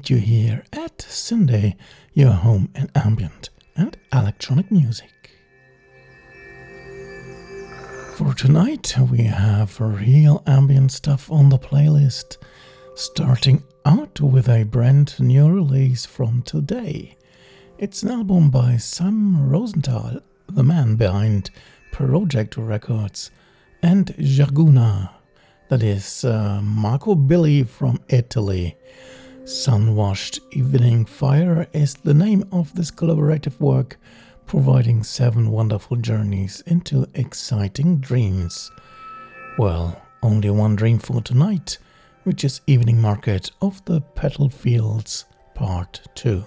meet you here at syndae, your home in ambient and electronic music. For tonight, we have real ambient stuff on the playlist, starting out with a brand new release from today. It's an album by Sam Rosenthal, the man behind Projekt Records, and Jarguna, that is uh, Marco Billi from Italy. Sun-Washed Evening Fire is the name of this collaborative work, providing seven wonderful journeys into exciting dreams. Well, only one dream for tonight, which is Evening Market of the Petal Fields Part 2.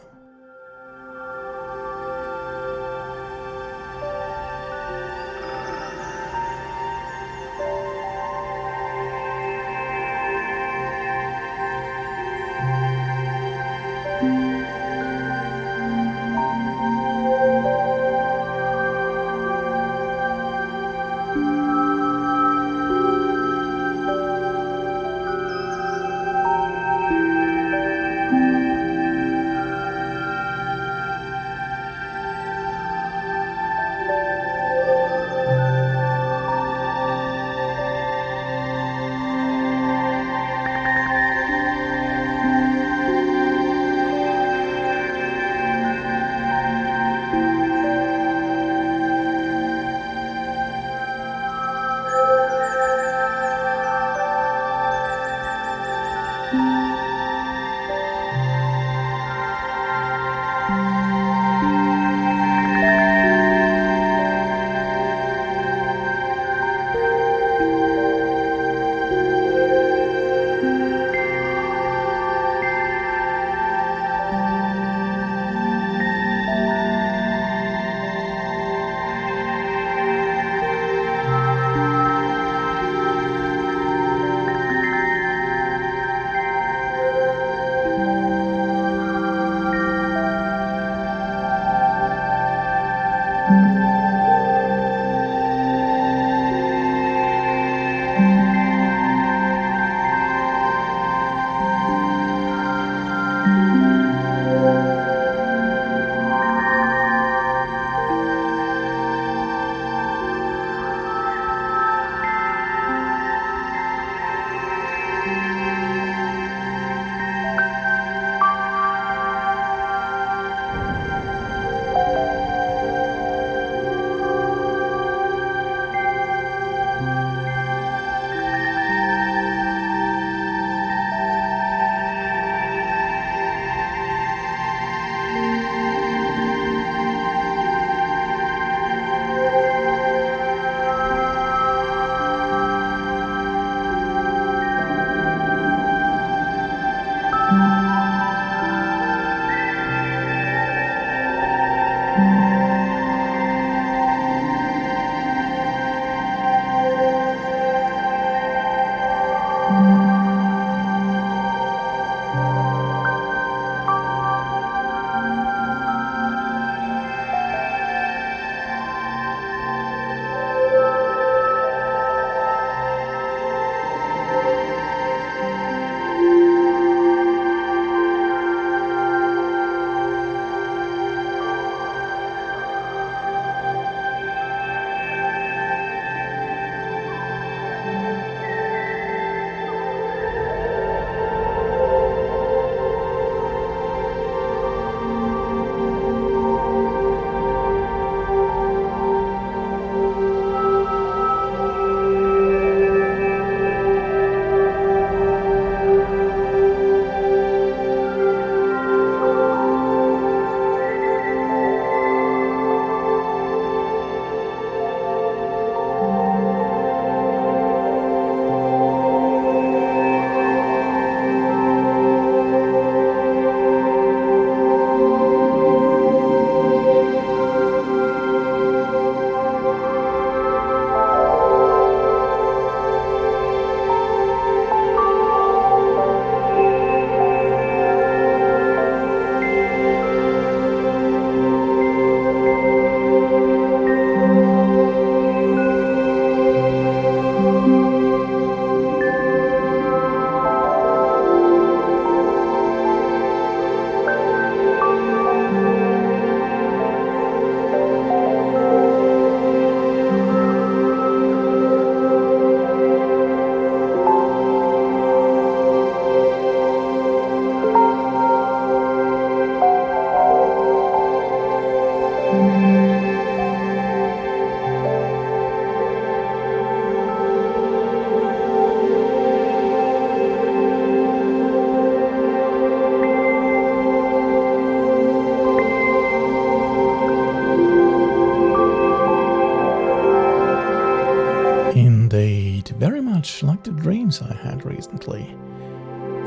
Recently.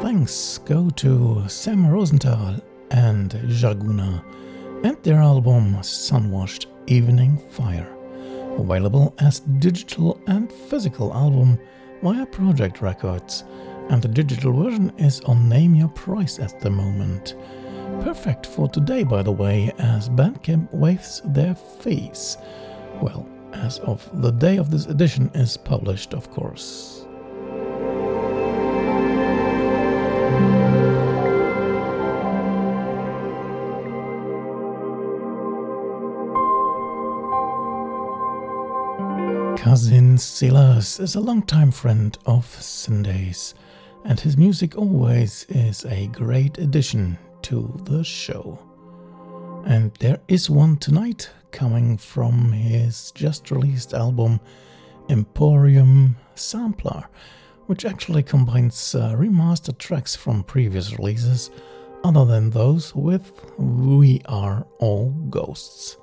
Thanks go to Sam Rosenthal and Jarguna and their album Sunwashed Evening Fire, available as digital and physical album via Projekt Records, and the digital version is on Name Your Price at the moment. Perfect for today, by the way, as Bandcamp waives their fees. Well, as of the day of this edition is published, of course. Cousin Silas is a longtime friend of syndae's, and his music always is a great addition to the show. And there is one tonight coming from his just released album Emporium Sampler, which actually combines uh, remastered tracks from previous releases, other than those with We Are All Ghosts.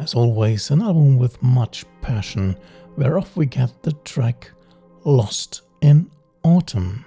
As always, an album with much passion, whereof we get the track Lost in Autumn.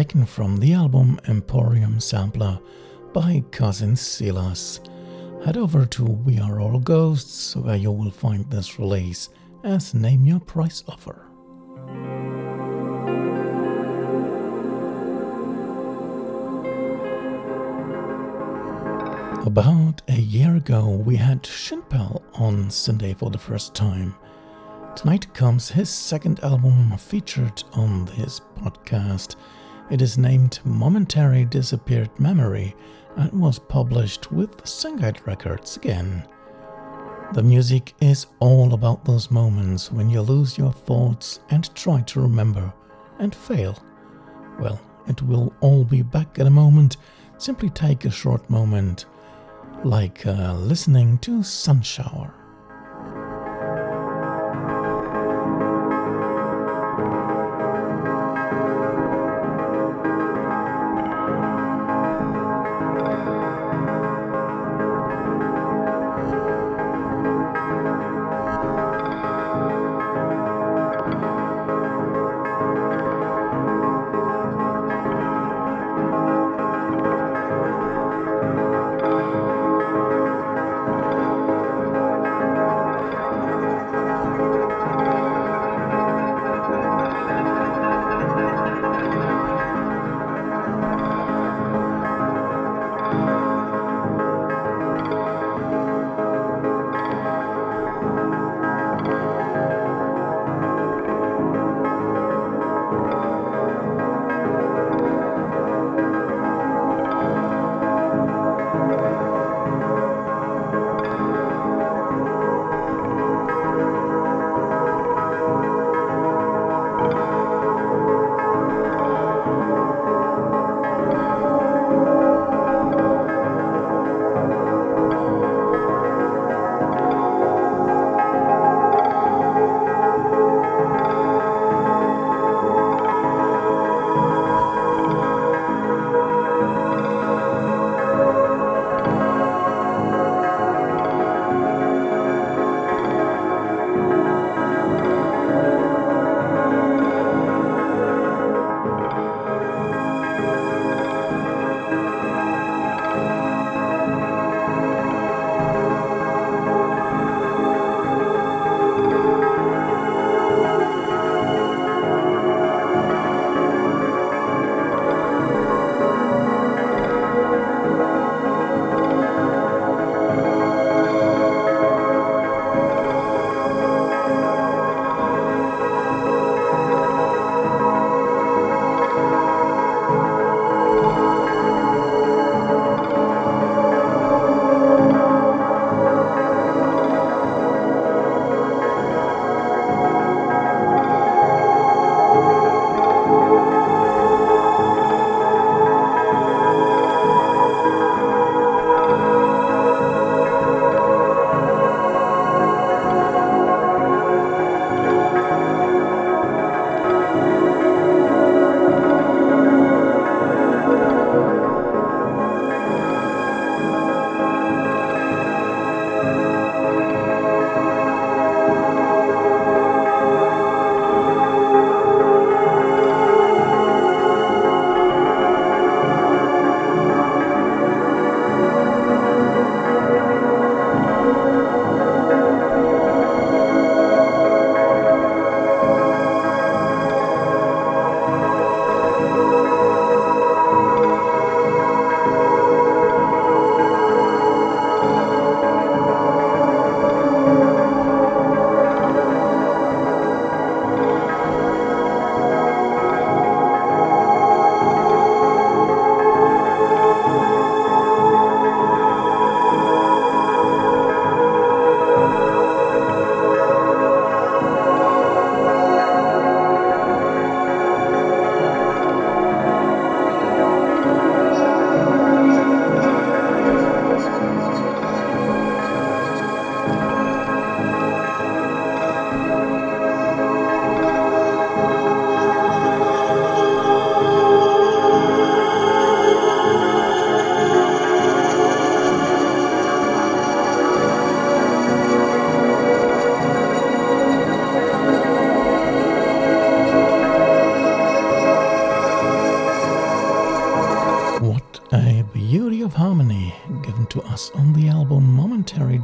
Taken from the album Emporium Sampler by Cousin Silas. Head over to We Are All Ghosts where you will find this release as Name Your Price offer. About a year ago, we had Shinpal on syndae for the first time. Tonight comes his second album featured on this podcast. It is named Momentary Disappeared Memory and was published with Syngate Records again. The music is all about those moments when you lose your thoughts and try to remember and fail. Well, it will all be back in a moment. Simply take a short moment, like uh, listening to Sun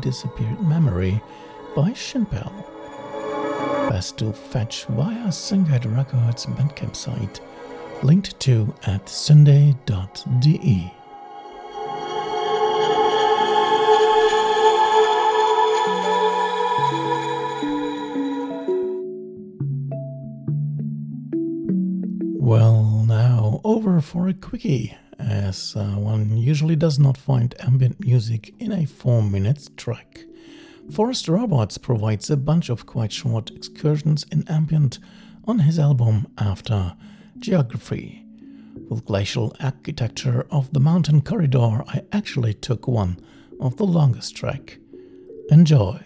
Disappeared Memory by Shinpal. Best to fetch via Syngate Records Bandcamp site, linked to at syndae.de. Well, now over for a quickie, as uh, one usually does not find ambient music in a 4 minutes track. Forest Robots provides a bunch of quite short excursions in ambient on his album After Geography. With glacial architecture of the mountain corridor, I actually took one of the longest track. Enjoy!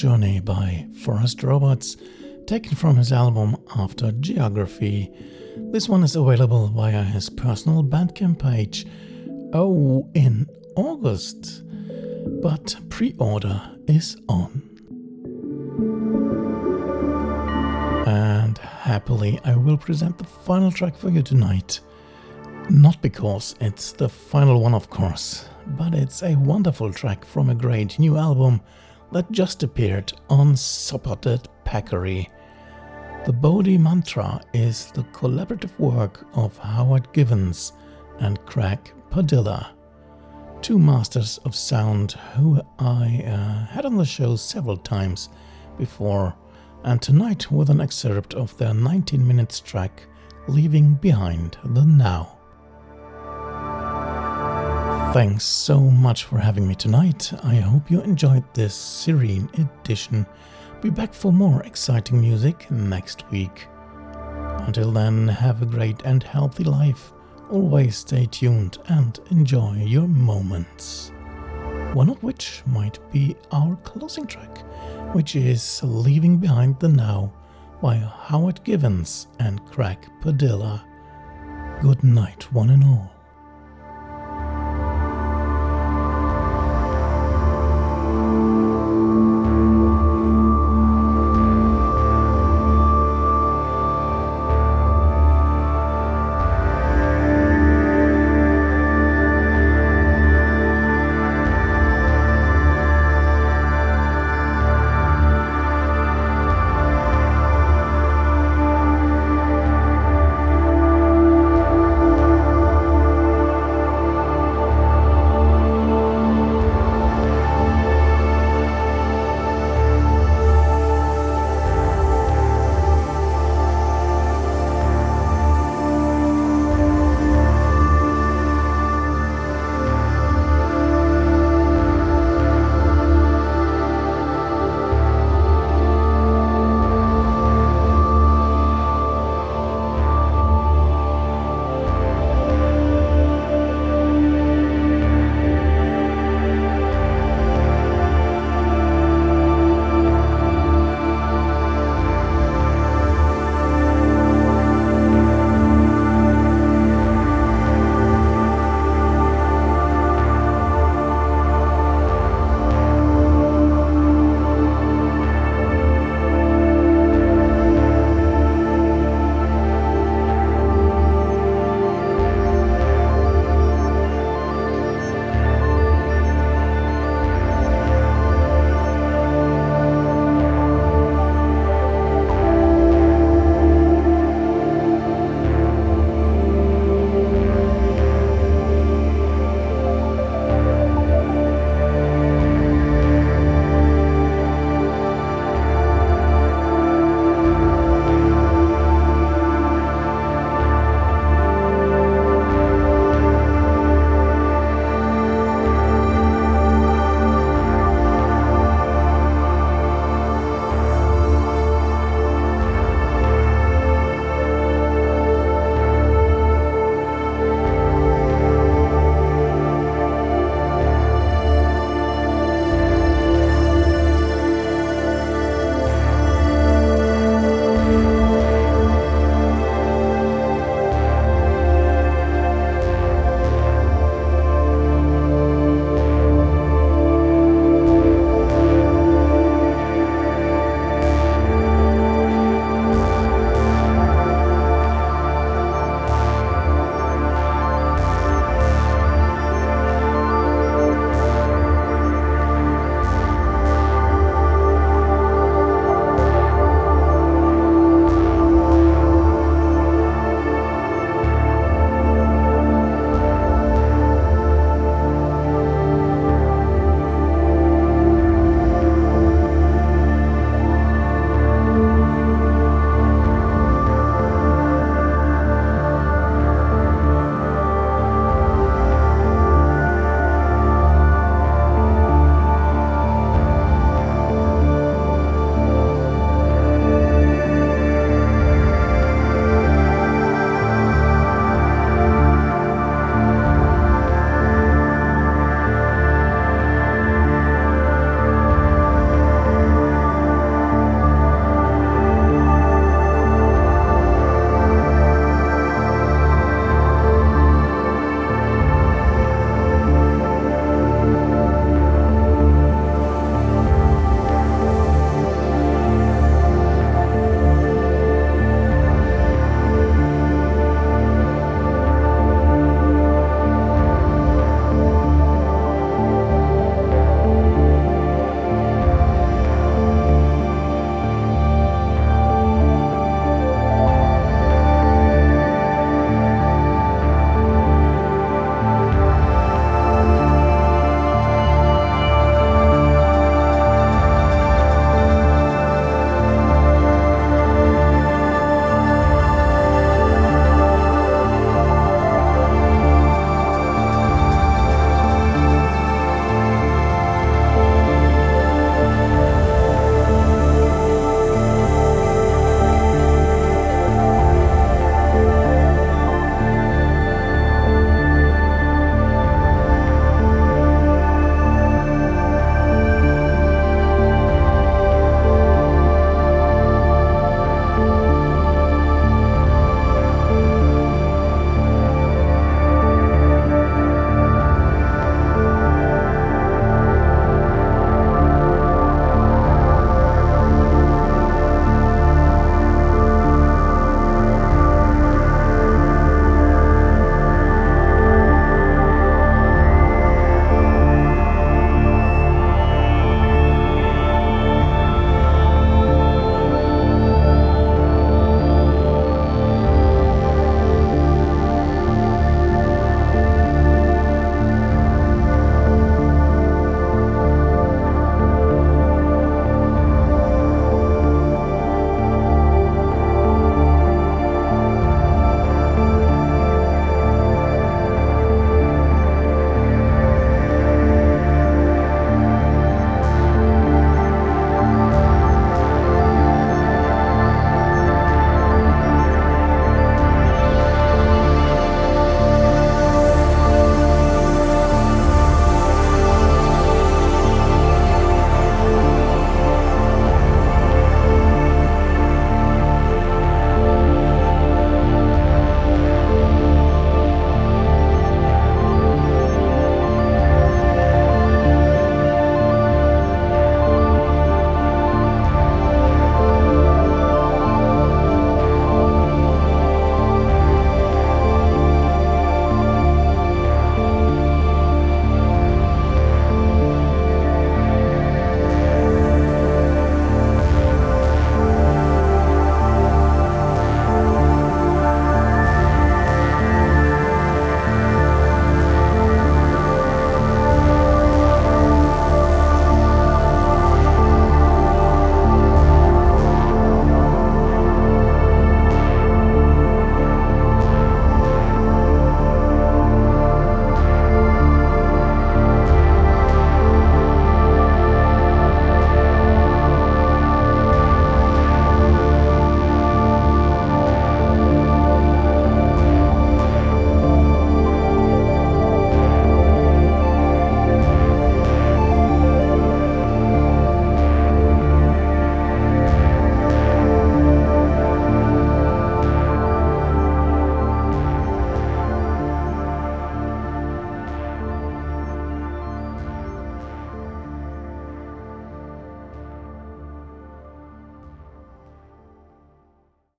Journey by Forest Robots, taken from his album After Geography. This one is available via his personal Bandcamp page. Oh, in August. But pre order is on. And happily, I will present the final track for you tonight. Not because it's the final one, of course, but it's a wonderful track from a great new album that just appeared on Spotted Peccary. The Bodhi Mantra is the collaborative work of Howard Givens and Craig Padilla, two masters of sound who I uh, had on the show several times before and tonight with an excerpt of their 19 minutes track Leaving Behind the Now. Thanks so much for having me tonight. I hope you enjoyed this serene edition. Be back for more exciting music next week. Until then, have a great and healthy life. Always stay tuned and enjoy your moments. One of which might be our closing track, which is Leaving Behind the Now by Howard Givens and Craig Padilla. Good night, one and all.